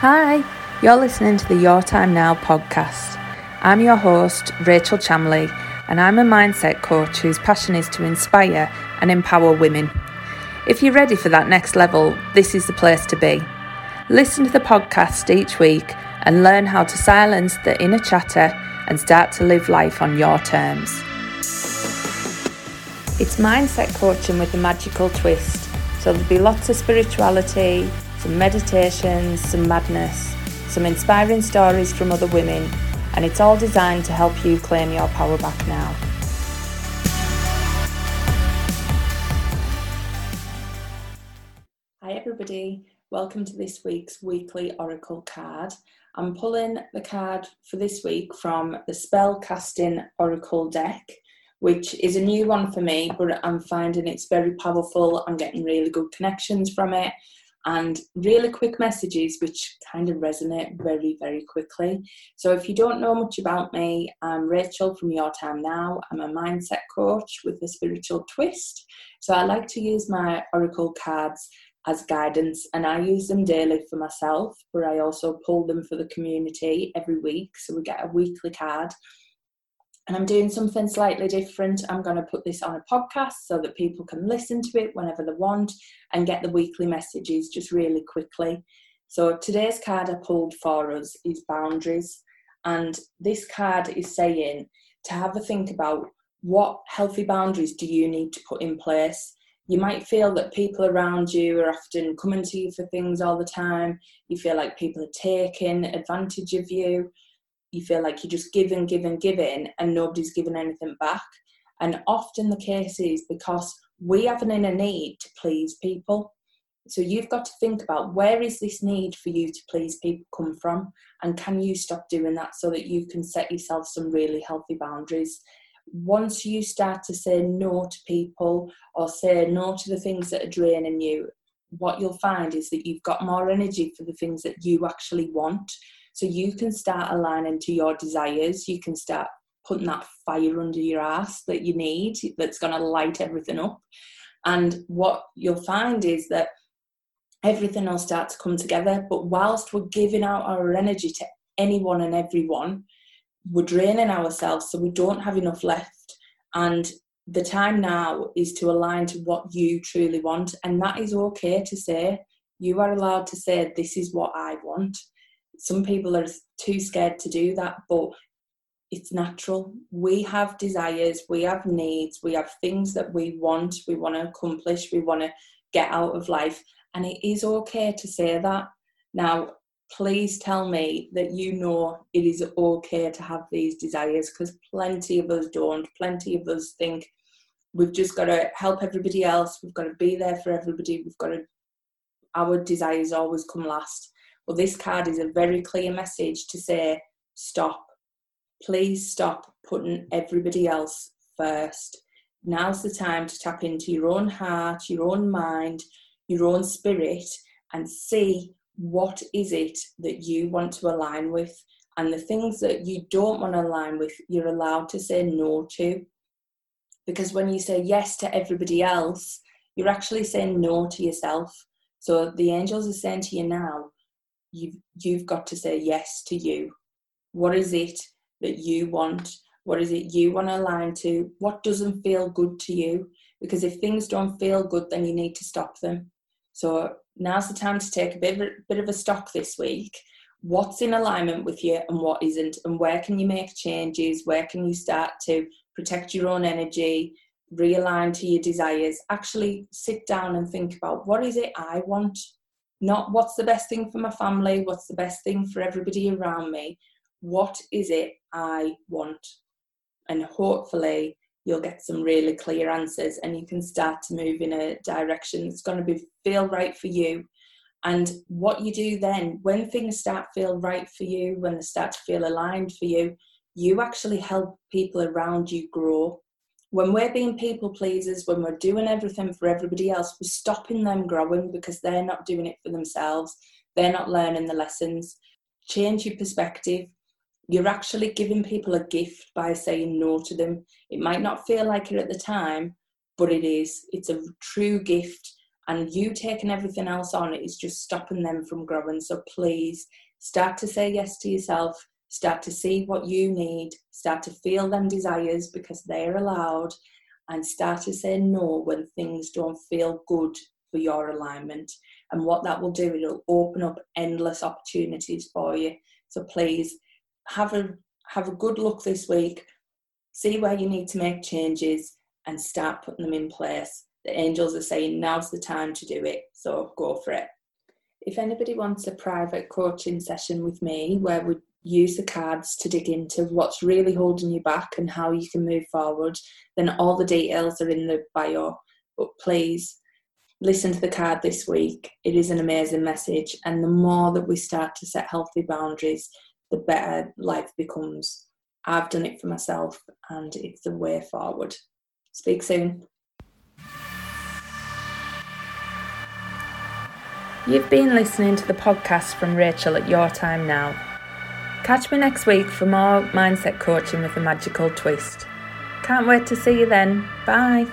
Hi, you're listening to the Your Time Now podcast. I'm your host, Rachel Chamley, and I'm a mindset coach whose passion is to inspire and empower women. If you're ready for that next level, this is the place to be. Listen to the podcast each week and learn how to silence the inner chatter and start to live life on your terms. It's mindset coaching with a magical twist, so there'll be lots of spirituality some meditations, some madness, some inspiring stories from other women, and it's all designed to help you claim your power back now. Hi, everybody. Welcome to this week's weekly Oracle card. I'm pulling the card for this week from the Spell Casting Oracle deck, which is a new one for me, but I'm finding it's very powerful. I'm getting really good connections from it and really quick messages which kind of resonate very, very quickly. So, if you don't know much about me, I'm Rachel from Your Time Now. I'm a mindset coach with a spiritual twist. So, I like to use my Oracle cards as guidance and I use them daily for myself, but I also pull them for the community every week. So, we get a weekly card and I'm doing something slightly different. I'm going to put this on a podcast so that people can listen to it whenever they want and get the weekly messages just really quickly. So today's card I pulled for us is boundaries. And this card is saying to have a think about what healthy boundaries do you need to put in place. You might feel that people around you are often coming to you for things all the time. You feel like people are taking advantage of you you feel like you're just giving, giving, giving, and nobody's giving anything back. And often the case is because we have an inner need to please people. So you've got to think about where is this need for you to please people come from, and can you stop doing that so that you can set yourself some really healthy boundaries. Once you start to say no to people or say no to the things that are draining you, what you'll find is that you've got more energy for the things that you actually want. So you can start aligning to your desires. You can start putting that fire under your ass that you need that's going to light everything up. And what you'll find is that everything will start to come together. But whilst we're giving out our energy to anyone and everyone, we're draining ourselves so we don't have enough left. And the time now is to align to what you truly want. And that is okay to say. You are allowed to say, This is what I want some people are too scared to do that, but it's natural. We have desires, we have needs, we have things that we want, we want to accomplish, we want to get out of life. And it is okay to say that. Now, please tell me that you know it is okay to have these desires because plenty of us don't. Plenty of us think we've just got to help everybody else, we've got to be there for everybody, we've got to, our desires always come last. Well, this card is a very clear message to say, stop. Please stop putting everybody else first. Now's the time to tap into your own heart, your own mind, your own spirit, and see what is it that you want to align with. And the things that you don't want to align with, you're allowed to say no to. Because when you say yes to everybody else, you're actually saying no to yourself. So the angels are saying to you now, you've you've got to say yes to you. What is it that you want? What is it you want to align to? What doesn't feel good to you? Because if things don't feel good then you need to stop them. So now's the time to take a bit of a, bit of a stock this week. What's in alignment with you and what isn't? And where can you make changes? Where can you start to protect your own energy realign to your desires? Actually sit down and think about what is it i want not what's the best thing for my family, what's the best thing for everybody around me. What is it I want? And hopefully, you'll get some really clear answers and you can start to move in a direction that's going to be feel right for you and what you do then when things start feel right for you when they start to feel aligned for you you actually help people around you grow when we're being people pleasers, when we're doing everything for everybody else, we're stopping them growing because they're not doing it for themselves. They're not learning the lessons. Change your perspective. You're actually giving people a gift by saying no to them. It might not feel like it at the time, but it is. It's a true gift. and you taking everything else on is just stopping them from growing. So please start to say yes to yourself, start to see what you need, start to feel them desires because they're allowed, and start to say no when things don't feel good for your alignment. And what that will do, it'll open up endless opportunities for you. So please have a have a good look this week, see where you need to make changes, and start putting them in place the angels are saying now's the time to do it, so go for it. If anybody wants a private coaching session with me where we use the cards to dig into what's really holding you back and how you can move forward, then all the details are in the bio. But please listen to the card this week. It is an amazing message, and the more that we start to set healthy boundaries, the better life becomes. I've done it for myself, and it's the way forward. Speak soon. You've been listening to the podcast from Rachel at Your Time Now. Catch me next week for more mindset coaching with a magical twist. Can't wait to see you then. Bye.